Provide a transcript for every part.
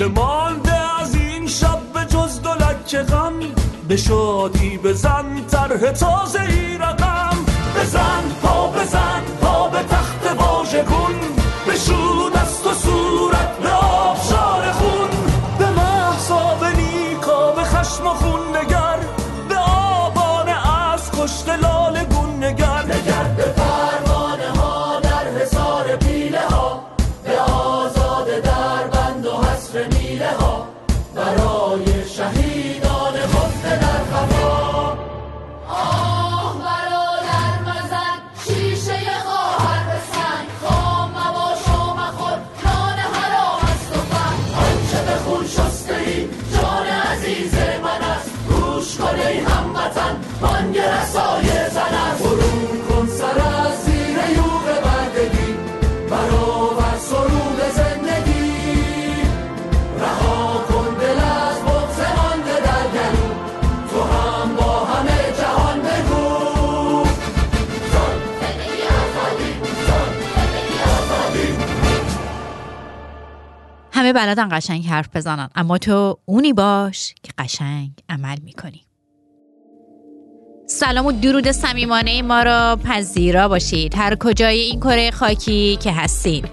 چه مانده از این شب به جز دلک غم؟ به شادی بزن طرح تازه ای رقم. بزن پا بزن پا به تخت واژه همه بلدن قشنگ حرف بزنن. اما تو اونی باش که قشنگ عمل می‌کنی. سلام و درود صمیمانه ما را پذیرا باشید. هر کجای این کره خاکی که هستین.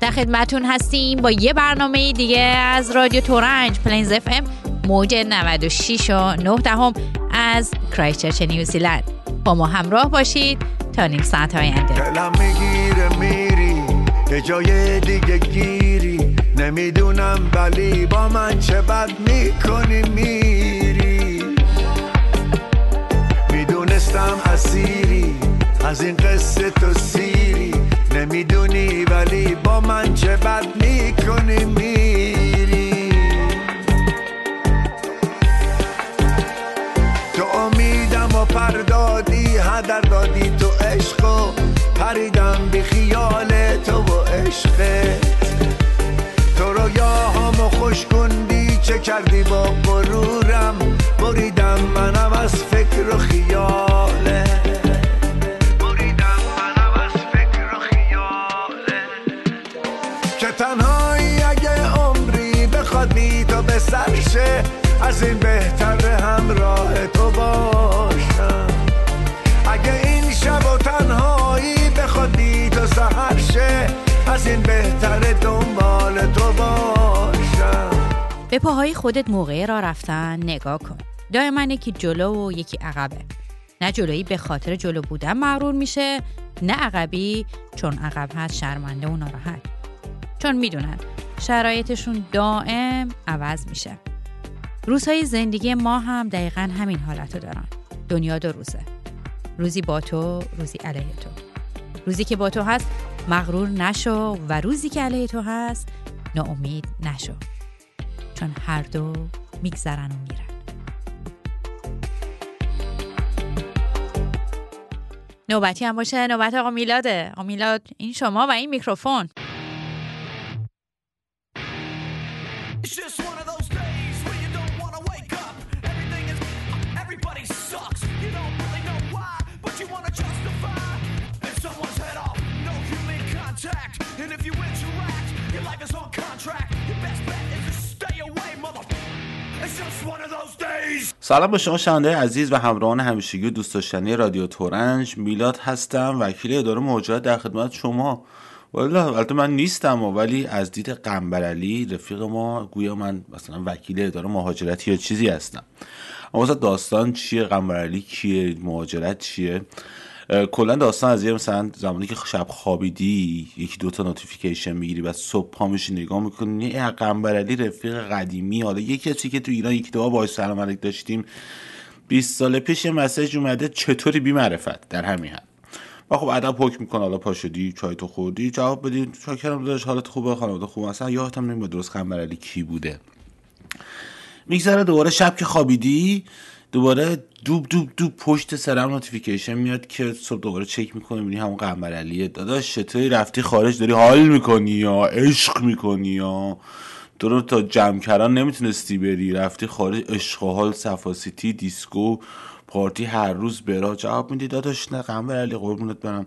در خدمتون هستیم با یه برنامه دیگه از رادیو ترنج Plains FM موج 96 و 9 دهم از کرایستچرچ نیوزیلند. با ما همراه باشید تا نیم ساعت آینده. دلم می‌گیره میری یه جای دیگه گیری. نمی‌دونم ولی با من چه بد می‌کنی میری. می‌دونستم اسیری از این قصه تو سیری. نمی‌دونی ولی با من چه بد می‌کنی میری. تو امیدم و پردادی هدر دادی تو عشق و پریدم بی خیال تو و عشقت چه کردی با غرورم؟ بریدم منم از فکر و خیاله. بریدم منم از فکر و خیاله. که تنهایی اگه عمری بخواد بی تو به سرشه از این بهتر همراه تو باشم. اگه این شب و تنهایی بخواد بی تو سهر شه از این بهتر به پاهای خودت موقع را رفتن نگاه کن. دائما یکی جلو و یکی عقبه. نه جلویی به خاطر جلو بودن مغرور میشه نه عقبی چون عقب هست شرمنده و ناراحت. چون می‌دونن شرایطشون دائم عوض میشه. روزهای زندگی ما هم دقیقا همین حالت رو دارن. دنیا دو روزه. روزی با تو روزی علیه تو. روزی که با تو هست مغرور نشو و روزی که علیه تو هست ناامید نشو. چون هر دو میگذرن و میرن نوبتی هم باشه نوبت آقا میلاده آقا میلاد این شما و این میکروفون days where you wake up. Everything is, everybody sucks. You don't really know why, but you want to سلام به شما شنونده عزیز و همراهان همیشگی و دوست داشتنی رادیو تورنج. میلاد هستم وکیل اداره مهاجرت در خدمت شما. والا البته من نیستم ولی از دید قنبرعلی رفیق ما گویا من مثلا وکیل اداره مهاجرتی یا چیزی هستم. اما داستان چیه؟ قنبرعلی کیه؟ مهاجرت چیه؟ کلا داستان از یه مثلا زمانی که شب خوابیدی یکی دوتا notification می‌گیری و صبح پا میشی نگاه می‌کنی یه قنبرعلی رفیق قدیمی حالا یه کسی که تو ایران یکی دو باش سلام علیک داشتیم. 20 سال پیش یه message اومده چطوری بی معرفت؟ در همین حد. و خب ادب حکم می‌کنه حالا پا شدی چای تو خوردی؟ جواب بدی شاکرم داداش حالت خوبه خانواده خوبه اصلا یادم نمیاد درست قنبرعلی کی بوده؟ میگذره دوباره شب که خوابیدی دوباره دوب دوب دوب پشت سر هم notification میاد که صبح دوباره چک می‌کنی می‌بینی همون قنبرعلیه. داداش چطوری رفتی؟ خارج داری حال می‌کنی یا؟ عشق می‌کنی یا؟ درو تا جمع کردن نمی‌تونستی بری. رفتی خارج عشق و حال صفاسیتی دیسکو پارتی هر روز برا. جواب میدی؟ داداش نه قنبرعلی قربونت برم.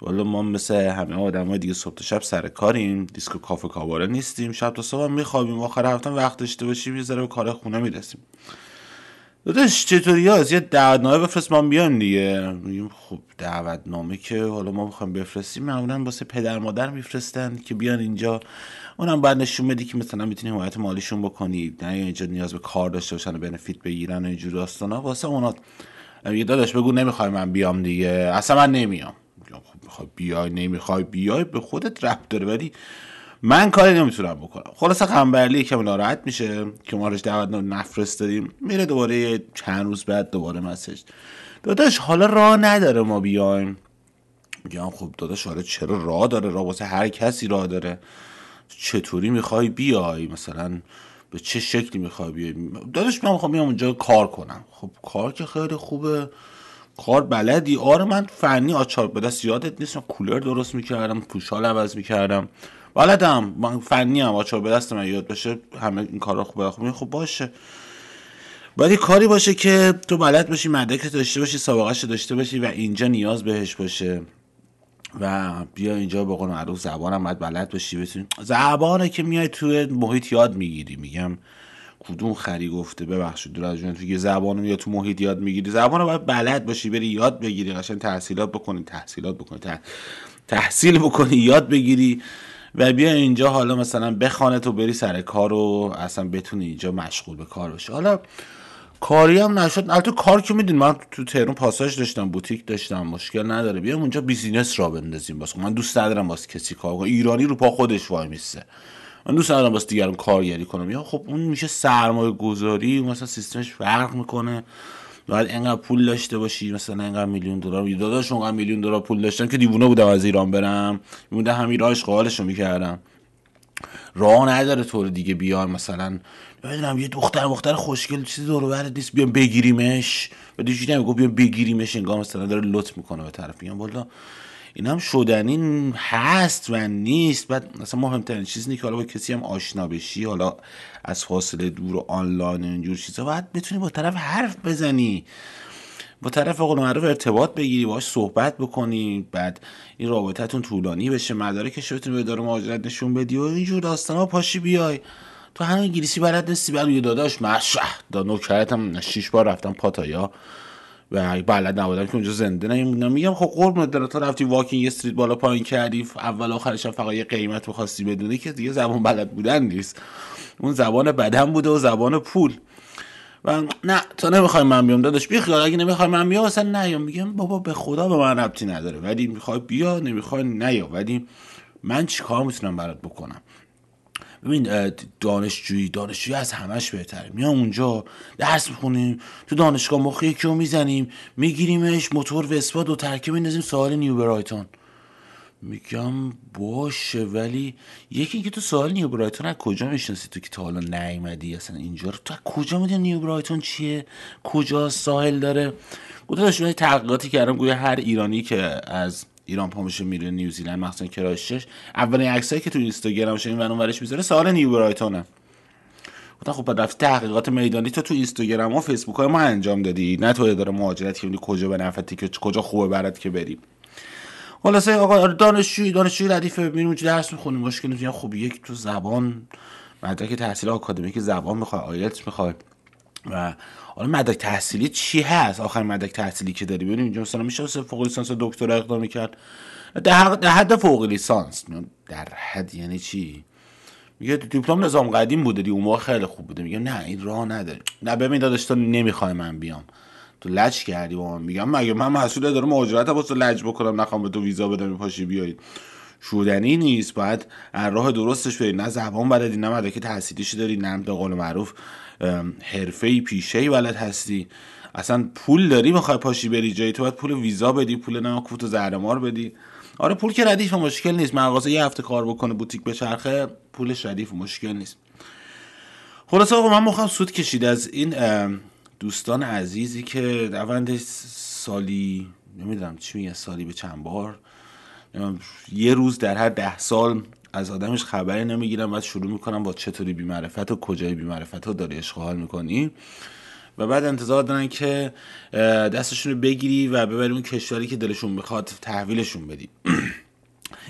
والا ما مثل همه آدم دیگه صبح تا شب سر کاریم. دیسکو کافه کاباره نیستیم. شب تا صبح میخوابیم. آخر هفته وقت داشته باشیم یه ذره به کار خونه می‌رسیم. داداش چطوری؟ هست یه دعوتنامه بفرست ما بیایم دیگه. میگیم خب دعوتنامه که حالا ما می‌خوایم بفرستیم. معمولا واسه پدر مادر میفرستن که بیان اینجا. اونم بعد نشون بدی که مثلا می‌تونی حمایت مالیشون بکنی. نه اینجا نیاز به کار داشته باشن و بنفیت بگیرن و اینجور داستانا واسه اونا یه داداش بگو نمی‌خوای من بیام دیگه. اصلا من نمیام. خب می‌خوای بیای؟ نمی‌خوای بیای؟ به خودت ربط داره. ولی من کاری نمی‌تونم بکنم. خلاصه قنبرلی کمی ناراحت میشه که ما روش دعوت نفرستادیم. میره دوباره چند روز بعد دوباره مسج داداش حالا راه نداره ما بیایم. میگم خب داداش حالا چرا راه داره؟ راه واسه هر کسی راه داره. چطوری می‌خوای بیای؟ مثلا به چه شکلی می‌خوای بیای؟ داداش من می‌خوام بیام اونجا کار کنم. خب کار که خیلی خوبه. کار بلدی؟ آره من فنی آچار به دست یادت نیست کولر درست می‌کردم پوشال عوض می‌کردم. بلدم من فنی هم آچار به دست من یاد بشه همه این کارا خوبه خب خب باشه. ولی کاری باشه که تو بلد باشی مدرک داشته باشی سابقه داشته باشی و اینجا نیاز بهش باشه. و بیا اینجا به قول معروف زبانم باید بلد باشی بتونی. زبانه که میای توی محیط یاد می‌گیری. میگم کدوم خری گفته؟ ببخشید دور از جون تو زبان یا تو محیط یاد می‌گیری. زبان رو باید بلد باشی بری یاد بگیری قشنگ تحصیلات بکنی تحصیلات بکنی تح... تحصیل بکنی یاد بگیری. و بیا اینجا حالا مثلا بخانه تو بری سر کار و اصلا بتونی اینجا مشغول به کار باشی. حالا کاری هم نشد. البته کار که میدین من تو تهران پاساژ داشتم بوتیک داشتم مشکل نداره. بیام اونجا بیزینس را بندازیم واسه من دوست ندارم واسه کسی کار کنم. ایرانی رو پا خودش وای میسته من دوست ندارم واسه دیگران کارگری کنم. یا خب اون میشه سرمایه گذاری مثلا سیستمش فرق می‌کنه. باید انقدر پول داشته باشی مثلا انقدر میلیون دلار. داداش انقدر میلیون دلار پول داشتم که دیوونه بودم از ایران برم. میمونده همین راه اشغالش رو می‌کردم. راه نداره طور دیگه بیان مثلا. نمی‌دونم یه دختر مختر خوشگل چیزی دور و نیست بیام بگیریمش. و دیگه نمیگو بیام بگیریمش. انگار مثلا داره لط می‌کنه به طرف. میگم والا این هم شدنی هست و نیست. بعد مثلا مهمترین چیز اینه که حالا با کسی هم آشنا بشی حالا از فاصله دور و آنلاین و اینجور چیزا باید بتونی با طرف حرف بزنی. با طرف قول معروف ارتباط بگیری باش صحبت بکنی بعد این رابطتون طولانی بشه مدارکش بتونی به اداره مهاجرت نشون بدی و اینجور داستانا پاشی بیای. تو هنوز انگلیسی بلد نیستی بعد یه داداش مشه دا نوکرتم شیش بار رفتم پاتایا. و بلد نبودم که اونجا زنده نمیمونم میگم خب قربونت داره تو رفتی واکینگ استریت بالا پایین کردی. اول آخرش فقط یه قیمت می‌خواستی بدونی که دیگه زبان بلد بودن نیست. اون زبان بدن بوده و زبان پول. و نه تا نمی‌خوای من بیام داداش. بی خیال اگه نمی‌خوای من بیام اصلا نیام. میگم بابا به خدا به من ربطی نداره. ولی می‌خوای بیا نمی‌خوای نیا ولی من چیکار می‌تونم برات بکنم؟ ببین دانشجویی دانشجویی از همش بهتره. میام اونجا درس می‌خونیم تو دانشگاه مخ یکی رو می‌زنیم میگیریمش موتور وسپا دو ترکه میندازیم ساحل نیو برایتون. میگم باشه ولی یکی اینکه تو ساحل نیو برایتون از کجا می‌شناسی؟ تو که تا حالا نیومدی اصلا اینجا رو. تو کجا می‌دونی نیو برایتون چیه؟ کجا ساحل داره؟ گفتم داداش من یه تحقیقاتی کردم گویا هر ایرانی که از ایران پا میشه میره نیوزیلند مخصوصا کرایستچرچ اولین عکسایی که تو اینستاگرامش این ور ورش می‌ذاره سوال نیو برایتونه. گفتم خب بعد رفتی تحقیقات میدانی تو تو اینستاگرام و فیسبوک های ما انجام دادی. نه تو اداره مهاجرت که کجا به نفعتی که کجا خوبه برات که بریم. خلاصه آقا دانشجوی دانشجوی ردیفه میریم اونجا درس می‌خونیم. مشکل نیست خب یک تو زبان مدرک تحصیل آکادمیک زبان می‌خوای آیلتس می‌خوای. و حالا مدرک تحصیلی چی هست؟ آخرین مدرک تحصیلی که داری؟ ببینیم اینجا مثلا میشه فوق لیسانس دکتر اقدام کرد. در حد, فوق لیسانس. در حد یعنی چی؟ میگه دیپلم نظام قدیم بوده دی اون موقع خیلی خوب بوده. میگه نه این راه نداره. نه ببین داداش تو نمی‌خوای من بیام. تو لج کردی با من. میگم مگه من مسئول داره مهاجرت واسه لج بکنم؟ نخوام به تو ویزا بدم پاشی بیایید. شودنی نیست. باید راه درستش برید نه زبان بلدی نه مدرک تحصیلیشی داری نه به قول معروف حرفه پیشه بلد هستی. اصلا پول داری می‌خوای پاشی بری جایی تو باید پول ویزا بدی پول نه کوت و زهرمار بدی. آره پول که ردیف مشکل نیست. مغازه یه هفته کار بکنه بوتیک به چرخه پولش ردیف مشکل نیست. خلاصه آقا من می‌خوام سود کشید از این دوستان عزیزی که روند سالی نمی‌دونم چی میگه سالی به چند بار یه روز در هر ده سال از آدمش خبری نمی‌گیرم بعد شروع می‌کنم با چطوری بیمعرفت و کجای بیمعرفت ها داری اشغال می‌کنی. و بعد انتظار دارن که دستشون رو بگیری و ببری اون کشوری که دلشون می‌خواد تحویلشون بدی.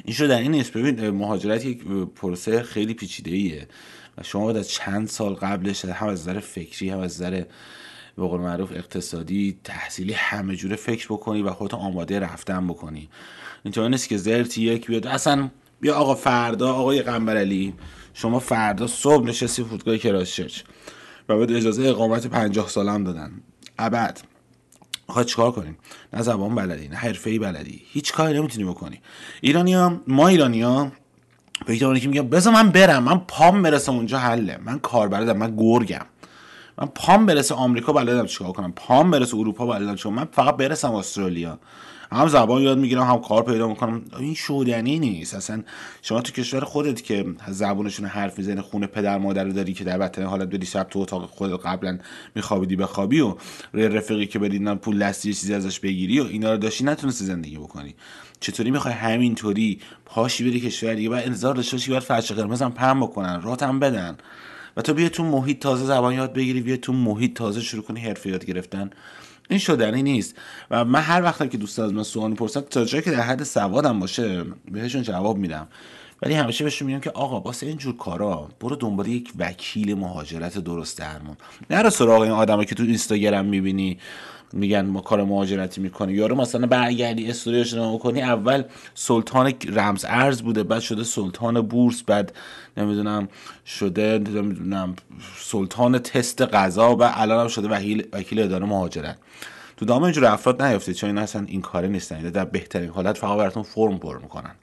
این شو در این نیست. ببین مهاجرت یک پروسه خیلی پیچیده ایه و شما باید از چند سال قبلش هم از نظر فکری هم از نظر به قول معروف اقتصادی تحصیلی همه جوره فکر بکنی و خودت آماده رفتن بکنی. اینطور نیست که زرتی یک بیاد. اصلا بیا آقا فردا آقای قنبرعلی شما فردا صبح نشستی فرودگاه کراسچرچ و بعد اجازه اقامت پنجاه سالم دادن. ابد. می‌خوای چیکار کنیم؟ نه زبان بلدی نه حرفه بلدی. هیچ کاری نمی‌تونی بکنی. ایرانیا ما ایرانیا به که میگم بذار من برم من پام برسم اونجا حله من کار بلدم من گرگم. من پام برسه آمریکا بلدم چیکار کنم. پام برسه اروپا بلدم چون من فقط برسم استرالیا. هم زبان یاد می‌گیرم هم کار پیدا می‌کنم. این شودنی نیست. اصلا شما تو کشور خودت که زبونشون حرف می‌زنه خونه پدر مادر رو داری که در بدترین حالت بدی شب تو اتاق خود قبلا میخوابیدی بخوابی و رفیقی که بدید پول لستی چیزی ازش بگیری و اینا رو داشتی نتونستی زندگی بکنی. چطوری می‌خوای همینطوری پاشی بری کشور دیگه؟ بعد انتظار داشته باشی باید فرش قرمز هم پم بکنن راتم بدن. و تو بیا تو محیط تازه زبان یاد بگیری بیا تو محیط تازه شروع کنی حرفه یاد گرفتن. این شدنی نیست. و من هر وقتم که دوست از من سوال می‌پرسن تا جایی که در حد سوادم باشه بهشون جواب میدم. ولی همیشه بهشون میگم که آقا واسه این جور کارا برو دنبال یک وکیل مهاجرت درست درمون. نرو سراغ این آدمایی که تو اینستاگرام می‌بینی. میگن ما کار مهاجرتی می‌کنی. یارو مثلا برگردی استوریش رو کنی اول سلطان رمز ارز بوده بعد شده سلطان بورس بعد نمی‌دونم شده نمی‌دونم سلطان تست غذا و الان هم شده وکیل وکیل اداره مهاجرت. تو دام اینجور افراد نیافتید چون این اصلا این کاره نیستن. در بهترین حالت فقط براتون فرم پر می‌کنن.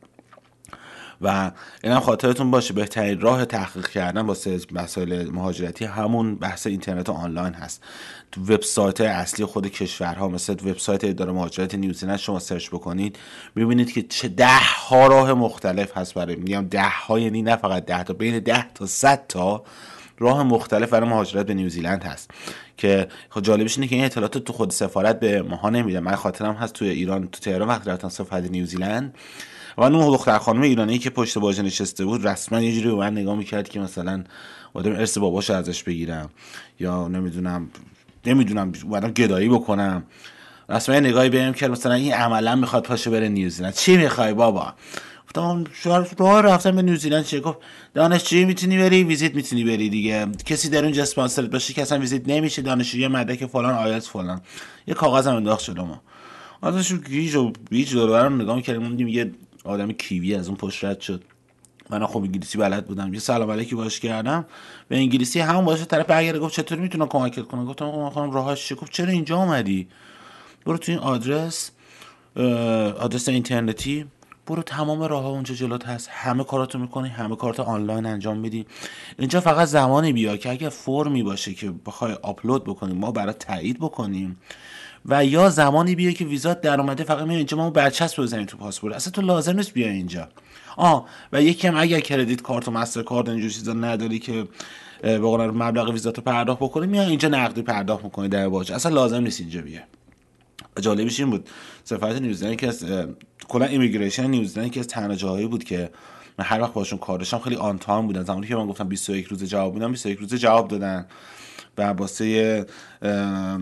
و اینم خاطرتون باشه بهترین راه تحقیق کردن واسه مسائل مهاجرتی همون بحث اینترنت آنلاین هست. تو وبسایت اصلی خود کشورها مثل وبسایت اداره مهاجرت نیوزیلند شما search بکنید می‌بینید که چه ده ها راه مختلف هست برای میگم ده ها یعنی نه فقط ده تا بین ده تا صد تا راه مختلف برای مهاجرت به نیوزیلند هست. که خب جالبش اینه که این اطلاعات تو خود سفارت به ماها نمیده من خاطرم هست تو ایران تو تهران وقتی رفتم سفارت نیوزیلند و اون دختر خانم ایرانی که پشت باجه نشسته بود رسما یه جوری به من نگاه می‌کرد که مثلا اومدم ارث باباش ازش بگیرم یا نمی‌دونم نمی‌دونم اومدم گدایی بکنم. رسما نگاهی بهم کرد مثلا این عملا می‌خواد پاشه بره نیوزیلند چی می‌خوای بابا؟ گفتم راه رفتن به نیوزیلند چیه؟ گفت دانشجویی می‌تونی بری visit می‌تونی بری دیگه. کسی در اونجا اسپانسرت باشه که اصلا visit نمیشه. دانشجوی مدرک فلان آیلتس فلان. یه کاغذ هم انداخت جلو ما ازش گیج و بیج دور نگاه می‌کردیم یه آدم Kiwi از اون پشت رد شد. من خب انگلیسی بلد بودم. یه سلام علیکی باش کردم. به انگلیسی همون باشه طرف برگرد گفت چطور می‌تونم کمکت کنم گفتم آقا خانم راهش چیه گفت چرا اینجا اومدی؟ برو تو این آدرس آدرس اینترنتی. برو تمام راه ها اونجا جلوت هست. همه کاراتو می‌کنی همه کارات آنلاین انجام میدی. اینجا فقط زمانی بیا که اگر فرمی باشه که بخوای آپلود بکنیم ما برای تایید بکنیم. و یا زمانی بیا که ویزات در اومده فقط می اینجا ما برچسب بزنیم تو پاسپورت. اصلا تو لازم نیست بیا اینجا. آه و یکی هم اگر credit card و MasterCard اینجور چیزا نداری که به مبلغ ویزات رو پرداخت بکنی میای اینجا نقدی پرداخت می‌کنی در باجه اصلا لازم نیست اینجا بیا جالبش این بود. سفارت نیوزلند که از کلا immigration نیوزلند که از تنها جاهایی بود که من هر وقت باشون کار داشتم خیلی on time بودن. زمانی که من گفتم 21 روز جواب میدم 21 روز جواب دادن. و واسه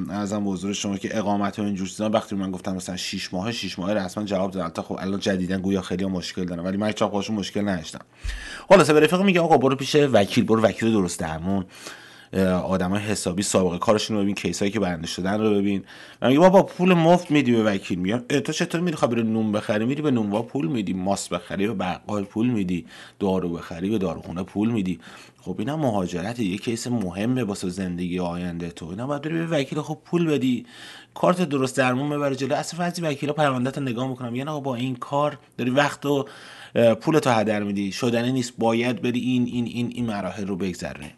عرضم حضور شما که اقامت و اینجور چیزا وقتی من گفتم مثلا 6 ماه 6 ماه رسما جواب دادن. تا خب الان جدیداً گویا خیلی مشکل دارن. ولی من هیچ مشکل نداشتم. خلاصه به رفیق میگه آقا برو پیش وکیل برو وکیل درست درمون آدمای حسابی سابقه کارشون رو ببین کیسایی که برنده شدن رو ببین. و میگه بابا پول مفت میدی به وکیل. میگم تو چطور میری خبر نون بخری؟ میری به نونوا پول میدی ماس بخری به بقال پول میدی دارو بخری به داروخونه پول میدی. خب اینم مهاجرت یه کیس مهمه واسه زندگی آینده تو. اینا باید بری به وکیل خب پول بدی. کارت درست درمون ببره جلو. اصلا بعضی وکیلا پرونده رو نگاه می‌کنم یعنی با این کار داری وقت و پول تو هدر میدی. شدنی نیست. باید بری این این این این مراحل رو بگذرونی.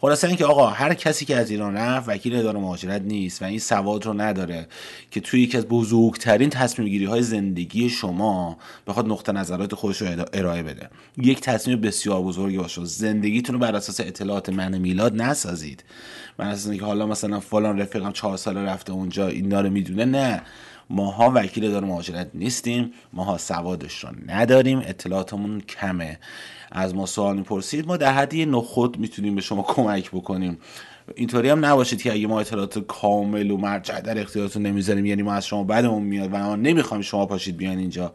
خلاصه اینکه آقا هر کسی که از ایران رفت وکیل اداره مهاجرت نیست و این سواد رو نداره که توی یکی از بزرگترین تصمیم گیری های زندگی شما بخواد نقطه نظرات خودش رو ارائه بده. یک تصمیم بسیار بزرگی باشه زندگیتون رو بر اساس اطلاعات من میلاد نسازید. من اساس اینکه حالا مثلا فلان رفیقم چهار سال رفته اونجا این داره می‌دونه نه. ماها وکیل اداره مهاجرت نیستیم ماها سوادش رو نداریم اطلاعاتمون کمه. از ما سوال می‌پرسید ما در حدی نخود می‌تونیم به شما کمک بکنیم. اینطوری هم نباشید که اگه ما اطلاعات کامل و مرجع در اختیارتون نمی‌ذاریم یعنی ما از شما بدمون میاد و ما نمی‌خوایم شما پاشید بیان اینجا.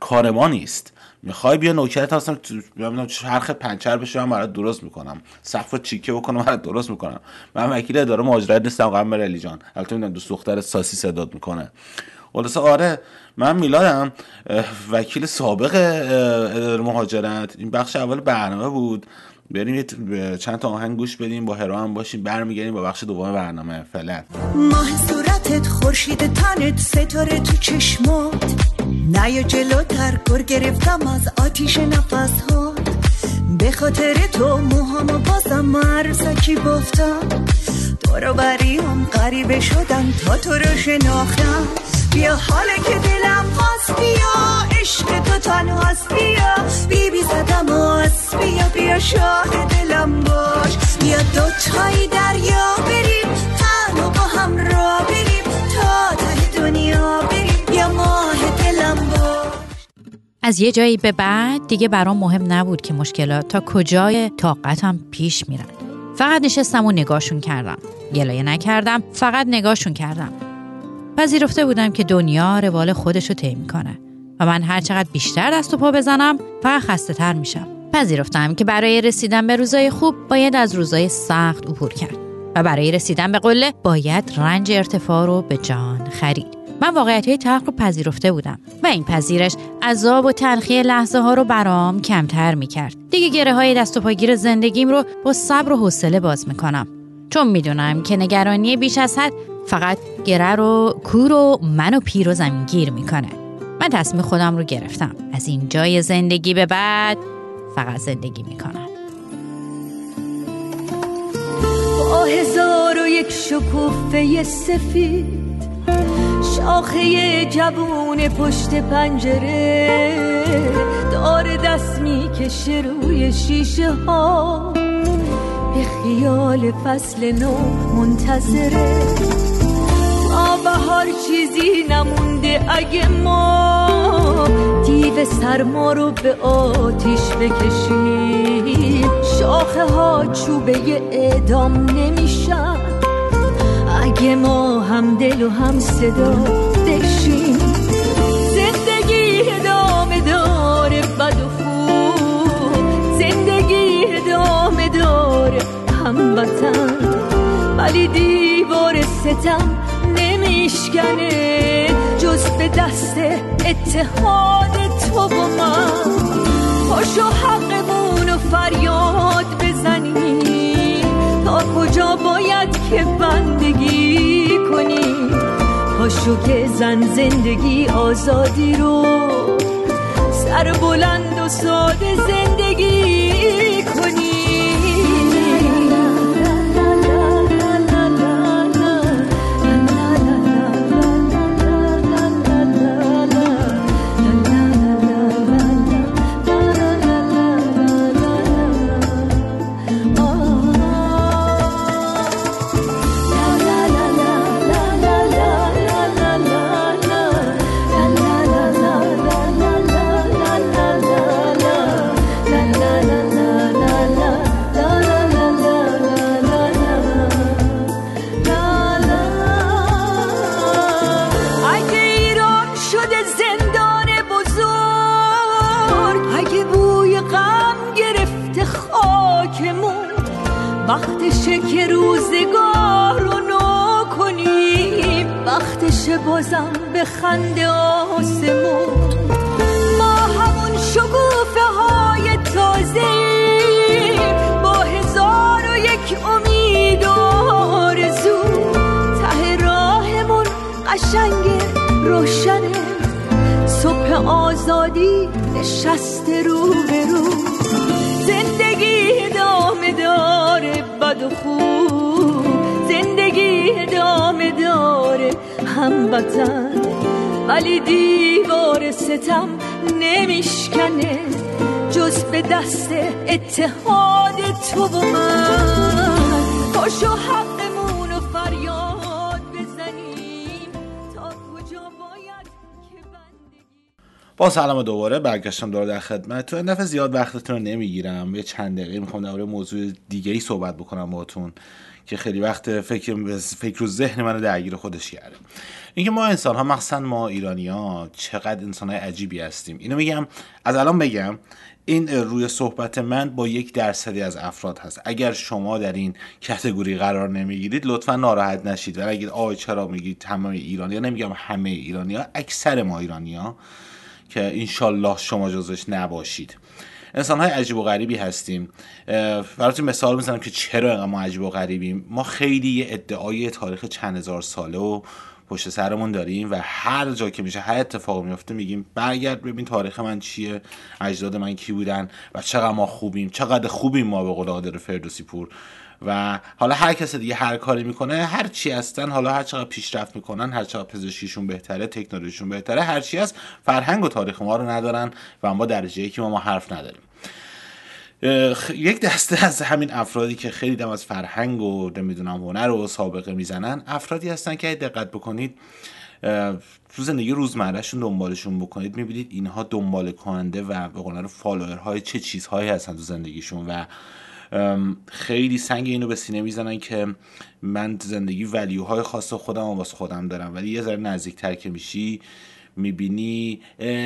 کار ما نیست. می‌خوای بیا نوکرت هستم نمی‌دونم چرخ پنچر بشه من برات درست می‌کنم. سقف چیکه بکنم برات درست می‌کنم. من وکیل اداره مهاجرت نیستم قمر علی جان. البته می‌دونم دوست دختر ساسی صداد می‌کنه. خلاصه آره من میلادم وکیل سابق اداره مهاجرت. این بخش اول برنامه بود. بریم چند تا آهنگ گوش بدیم با هرو هم باشیم برمیگردیم با بخش دوم برنامه. فعلا. ماه صورتت خورشید تنت ستاره تو چشمات. نه یا جلوتر گر گرفتم از آتیش نفس ها به خاطر تو موهامو بازم مرزکی بافتم. دورو بریم غریبه شدن تا تو رو شناختم. بیا حاله که دلم خواست بیا عشق تو تنهاست بیا. بی بی زدم آس بیا بیا شاه دلم باش. بیا دو تایی دریا بریم تنها با هم را بریم. تا ته دنیا بریم بیا ماه دلم باش. از یه جایی به بعد دیگه برام مهم نبود که مشکلات تا کجای طاقتم پیش میرن. فقط نشستم و نگاهشون کردم. گلایه نکردم فقط نگاهشون کردم. پذیرفته بودم که دنیا روال خودش رو طی می‌کنه و من هر چقدر بیشتر دست و پا بزنم فقط خسته تر میشم. پذیرفتم که برای رسیدن به روزای خوب باید از روزای سخت عبور کرد و برای رسیدن به قله باید رنج ارتفاع رو به جان خرید. من واقعیت های تلخ رو پذیرفته بودم و این پذیرش عذاب و تلخی لحظه ها رو برام کمتر می‌کرد. دیگه گره های دست و پاگیر زندگیم رو با صبر و حوصله باز می‌کنم. چون می‌دونم که نگرانی بیش از حد فقط گره رو کور و منو پیر و زمینگیر می‌کنه. من تصمیم خودم رو گرفتم. از این جای زندگی به بعد فقط زندگی می‌کنم. با هزار و یک شکوفه سفید شاخه جوون پشت پنجره دار دست می‌کشه روی شیشه ها. به خیال فصل نو منتظره. بهار چیزی نمونده اگه ما دیو سرما رو به آتیش بکشیم. شاخه ها چوبه اعدام نمیشن. اگه ما هم دل و هم صدا بشیم. زندگی ادامه داره بد و خوب زندگی ادامه داره هموطن. ولی دیوار ستم نمیشکنه جز به دست اتحاد تو و من پاشو حقمون و فریاد بزنیم تا کجا باید که بندگی کنیم پاشو که زن زندگی آزادی رو. سر بلند و ساده زندگی. خاکمون وقتشه که روزگار رو نو کنیم. وقتشه بازم به خنده آسمون. ما همون شگوفه های تازه با هزار و یک امید و آرزو. ته راهمون قشنگ روشنه صبح آزادی نشسته رو به رو. زندگی داره بد و خوب. زندگی ادامه داره هموطن ولی دیوار ستم نمیشکنه جز به دست اتحاد تو و من. پاشو با سلام دوباره برگشتم دوباره در خدمت این دفعه زیاد وقتتون رو نمی‌گیرم. یه چند دقیقه می‌خوام درباره موضوع دیگه ای صحبت بکنم باهاتون که خیلی وقت فکر فکر و ذهن منو درگیر خودش کرده. اینکه ما انسان ها مخصوصا ما ایرانی ها چقدر انسان های عجیبی هستیم. اینو میگم از الان بگم این روی صحبت من با یک درصدی از افراد هست. اگر شما در این کتگوری قرار نمی‌گیرید لطفا ناراحت نشید. و اگر آه چرا میگید تمام ایرانی ها نمیگم همه ایرانی ها اکثر ما ایرانی ها که انشالله شما جزش نباشید. انسان های عجیب و غریبی هستیم. براتون مثال می‌زنم که چرا ما عجیب و غریبیم. ما خیلی یه ادعای تاریخ چند هزار ساله و پشت سرمون داریم و هر جا که میشه هر اتفاق میفته میگیم برگرد ببین تاریخ من چیه اجداد من کی بودن و چقدر ما خوبیم چقدر خوبیم ما به قول فردوسی پور. و حالا هر کس دیگه هر کاری می‌کنه هر چی هستن حالا هر چقدر پیشرفت می‌کنن هر چقدر پزشکیشون بهتره تکنولوژیشون بهتره هر چی هست فرهنگ و تاریخ ما رو ندارن و ما درجه که ما, ما حرف نداریم. یک دسته از همین افرادی که خیلی دم از فرهنگ و نمی‌دونم هنر و سابقه می‌زنن افرادی هستن که دقت بکنید تو زندگی روزمرهشون دنبالشون بکنید می‌بینید اینها دنبال کننده و به قول فالوور های چه چیزهایی هستن تو زندگیشون و خیلی سنگ اینو به سینه می‌زنن که من زندگی ولیوهای خاص خودم واسه خودم دارم. ولی یه ذره نزدیکتر که میشی می‌بینی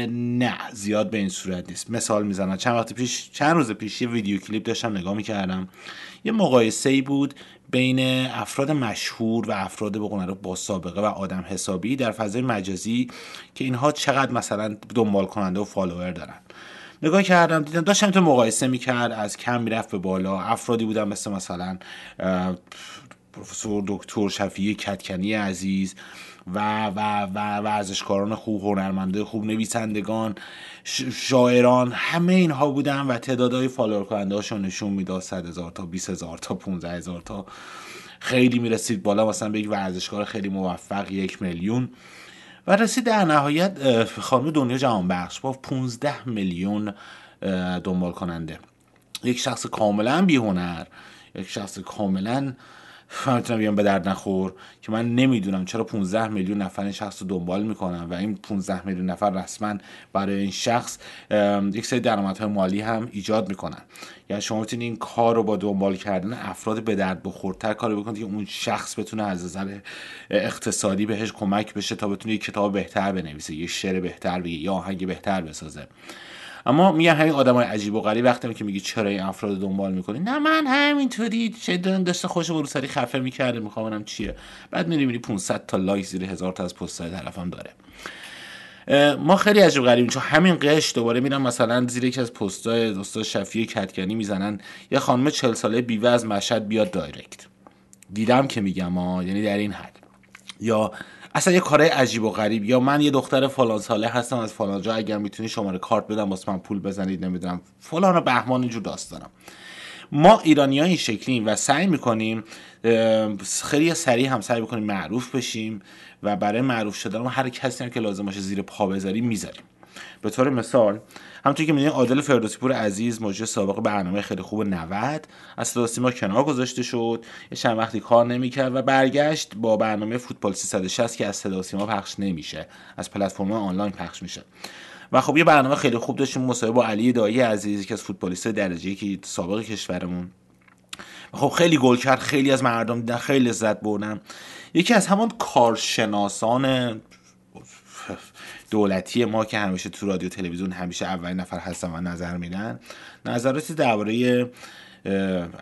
نه زیاد به این صورت نیست. مثال می‌زنم. چند وقت پیش چند روز پیش یه ویدیو کلیپ داشتم نگاه می‌کردم. یه مقایسه ای بود بین افراد مشهور و افراد به با سابقه و آدم حسابی در فضای مجازی که اینها چقدر مثلا دنبال کننده و فالوور دارن. نگاه کردم دیدم داشتم تو مقایسه می‌کرد از کم می‌رفت به بالا. افرادی بودن مثل مثلا پروفسور دکتر شفیع کتکنی عزیز و و و ورزشکاران خوب هنرمنده خوب نویسندگان شاعران همه اینها بودن و تعدادهای فالوور کننده هاشون نشون می‌داد. 100 هزار تا 20 هزار تا 15 هزار تا. خیلی می‌رسید بالا. مثلا به یک ورزشکار خیلی موفق یک میلیون. و رسید در نهایت خانم دنیا جهانبخش با 15 میلیون دنبال کننده. یک شخص کاملا بیهنر یک شخص کاملا من بگم به درد نخور که من نمی‌دونم چرا 15 میلیون نفر این شخص رو دنبال می‌کنن و این 15 میلیون نفر رسما برای این شخص یک سری درآمدهای مالی هم ایجاد می‌کنن. یعنی شما می‌تونید این کار رو با دنبال کردن افراد به درد بخورتر کار بکنید که اون شخص بتونه از نظر اقتصادی بهش کمک بشه تا بتونه یک کتاب بهتر بنویسه یه شعر بهتر بگه یا آهنگ بهتر بسازه. اما میگن همین آدمای عجیب و غریب وقتی که میگی چرا این افراد دنبال می‌کنی؟ نه من همینطوری چه داشته خوش رو سری خفه می‌کرده می‌خوام چیه. بعد میری میری 500 تا لایک زیر هزار تا از پستای طرفم داره. ما خیلی عجیب غریبیم چون همین قش دوباره میرم مثلا زیر یکی از پستای استاد شفیع کتکنی می‌زنن. یه خانم 40 ساله بیوه از مشهد بیاد دایرکت. دیدم که میگم ها یعنی در این حد. یا اصلا یه کارهای عجیب و غریب. یا من یه دختر فلان ساله هستم از فلان جا اگر می‌تونی شماره کارت بدم واسه من پول بزنید نمی‌دونم. فلان و بهمان اینجور داستانم. ما ایرانی ها این شکلیم و سعی می‌کنیم خیلی سریع هم سعی می‌کنیم معروف بشیم و برای معروف شدن هر کسی هم که لازم باشه زیر پا بذاریم می‌ذاریم. به طور مثال همونطور که می‌دونید عادل فردوسی پور عزیز مجری سابق برنامه خیلی خوب 90 از صدا سیما کنار گذاشته شد. یه چند وقتی کار نمی‌کرد و برگشت با برنامه فوتبال 360 که از صدا سیما پخش نمیشه. از پلتفرم آنلاین پخش میشه. و خب یه برنامه خیلی خوب داشتیم مصاحبه با علی دایی عزیز که از فوتبالیست درجه که سابق کشورمون. خب خیلی گل کرد خیلی از مردم دیدن خیلی لذت بردن. یکی از همون کارشناسان دولتی ما که همیشه تو رادیو تلویزیون همیشه اولین نفر هستن و نظر میدن نظراتی درباره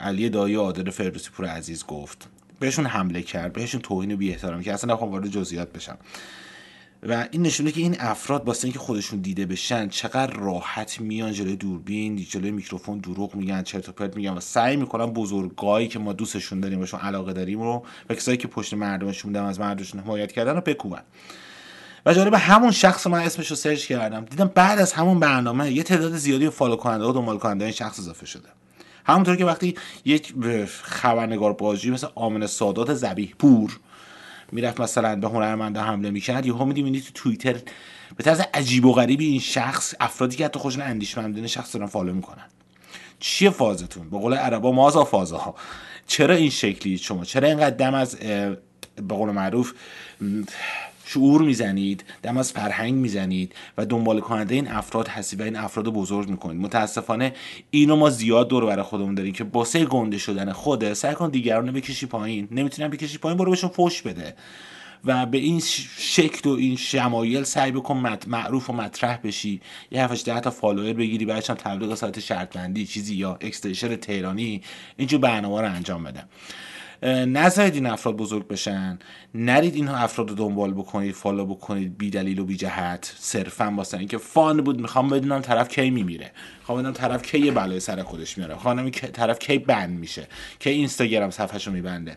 علی دایی عادل فردوسی پور عزیز گفت. بهشون حمله کرد بهشون توهین و بی احترامی که اصلا نخوام وارد جزئیات بشم. و این نشونه که این افراد واسه اینکه خودشون دیده بشن چقدر راحت میان جلوی دوربین جلوی میکروفون دروغ میگن چرت و پرت میگن و سعی می‌کنن بزرگایی که ما دوستشون داریم بهشون علاقه داریم رو و کسایی که پشت مردمشون بودن از مردمشون حمایت کردن رو بکوبن. و جالب همون شخص من اسمش رو سرچ کردم. دیدم بعد از همون برنامه یه تعداد زیادی فالو کننده و دنبال کننده این شخص اضافه شده. همونطور که وقتی یک خبرنگار بازجویی مثل آمنه سادات ذبیح پور می‌رفت مثلا به هنرمنده حمله می‌کرد یهو میدیم تو توییتر به طرز عجیب و غریبی این شخص افرادی که حتی خوشن اندیشمندانه شخص دارن فالو می‌کنن. چیه فازتون؟ به قول عربا مازا فازها چرا این شکلی؟ شما چرا اینقدر دم از به قول معروف شعور می‌زنید دم از فرهنگ می‌زنید و دنبال کننده این افراد هستید و این افراد بزرگ می‌کنید. متاسفانه اینو ما زیاد دور برای خودمون داریم که باسه گنده شدن خوده سعی کن دیگران بکشی پایین. نمی‌تونم بکشی پایین برو بهشون فوش بده. و به این شکل و این شمایل سعی بکن معروف و مطرح بشی. یه هفتش ده تا follower بگیری بعدش هم تبلیغ سایت شرطبندی چیزی یا extension تهرانی اینجور برنامه رو انجام بده. نذارید این افراد بزرگ بشن. نرید اینها افراد رو دنبال بکنید follow بکنید بی دلیل و بی جهت. صرفا واسه اینکه fun بود. می‌خوام بدونم طرف کی میمیره. می‌خوام بدونم طرف کی یه بلای سر خودش میاره. خانم طرف کی بند میشه. کی اینستاگرام صفحهشو میبنده.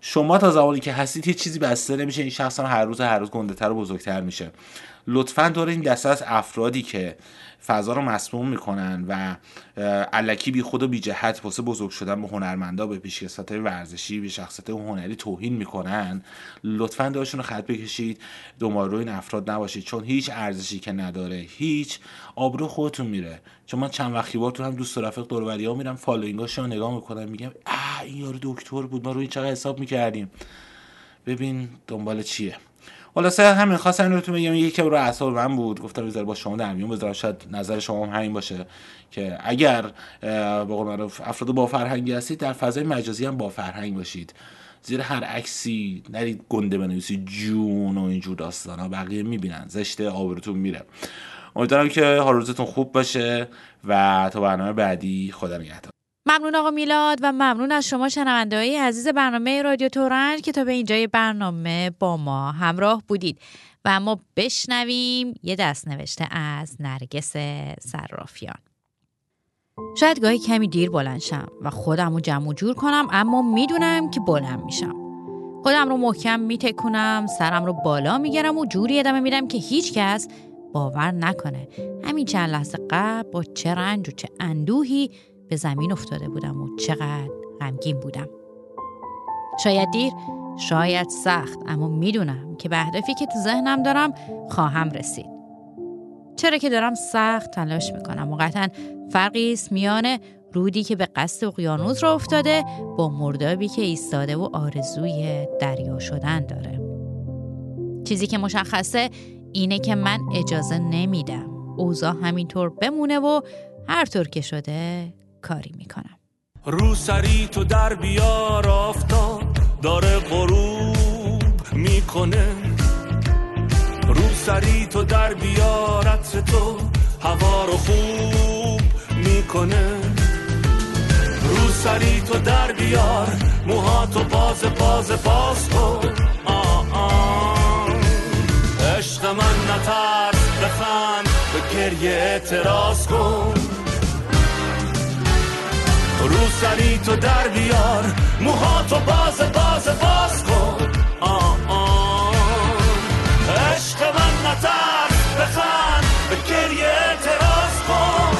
شما تا زمانی که هستید هیچ چیزی بسته نمیشه. این شخص هم هر روز هر روز گنده تر و بزرگتر میشه. لطفا دور این دسته از افرادی که فضا رو مسموم می‌کنن و علکی بی خود و بی جهت واسه بزرگ شدن به هنرمندا به پیشکسوت ورزشی به شخصیت هنری توهین می‌کنن لطفا داشون رو خط بکشید. دنبال روی این افراد نباشید چون هیچ ارزشی که نداره هیچ آبرو خودتون میره. چون من چند وقتی بار تو هم دوست و رفیق دور ها میرم فالوینگاش رو نگاه می‌کنم میگم اه این یارو دکتر بود ما روی چقدر حساب می‌کردیم. ببین دنبال چیه؟ خلاصه همین خواستم بهتون بگم یکی رو اعصاب من بود گفتم بذار با شما در میون بذارم شاید نظر شما هم همین باشه که اگر به قول معروف افراد با فرهنگی هستید در فضای مجازی هم با فرهنگ باشید. زیر هر عکسی نرید گنده بنویسی جون و اینجور داستان ها بقیه می‌بینن زشته آبروتون میره. امیدوارم که حال روزتون خوب باشه و تا برنامه بعدی خدا نگهدار. ممنون آقا میلاد و ممنون از شما شنونده های عزیز برنامه رادیو تورنج که تا به اینجای برنامه با ما همراه بودید. و اما بشنویم یه دست نوشته از نرگس صرافیان. شاید گاهی کمی دیر بلند شم و خودم رو جمع جور کنم اما می‌دونم که بلند میشم. خودم رو محکم میتکنم سرم رو بالا میگرم و جوری ادامه میدم که هیچ کس باور نکنه. همین چند لحظه قبل با چه رنج و چه اندوهی به زمین افتاده بودم و چقدر غمگین بودم. شاید دیر شاید سخت اما می‌دونم که به هدفی که تو ذهنم دارم خواهم رسید. چرا که دارم سخت تلاش می‌کنم. و قطعا فرقی است میان رودی که به قصد اقیانوس را افتاده با مردابی که ایستاده و آرزوی دریا شدن داره. چیزی که مشخصه اینه که من اجازه نمیدم. اوضاع همینطور بمونه و هر طور که شده کاری می‌کنم. رو سری تو در بیار آفتاب داره غروب می‌کنه. رو سری تو در بیار عطر تو هوا رو خوب می‌کنه. رو سری تو در بیار موهاتو باز باز باز کن. عشق من نترس بخند به گریه اعتراض کن. رو سری تو در بیار. موهاتو باز باز باز کن. آه آه. عشق من نترس بخند به گریه اعتراض کن.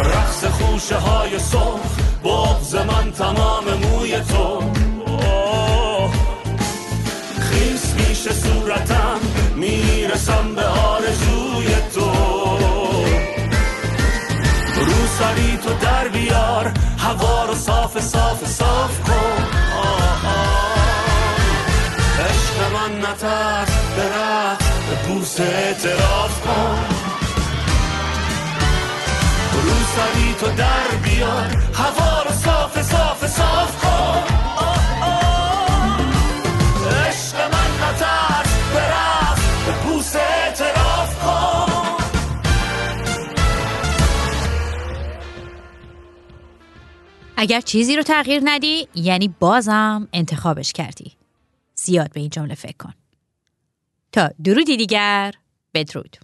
رقص خوشه های صبح بغز من تمام موی تو. خیس میشه صورتم می‌رسم به آرزوی تو. ساعتت برفت به بوس اعتراف کن. روسری تو در بیار هوا رو صاف صاف صاف به کن. اگر چیزی رو تغییر ندی یعنی بازم انتخابش کردی. زیاد به این جمله فکر کن. تا درودی دیگر. بدرود.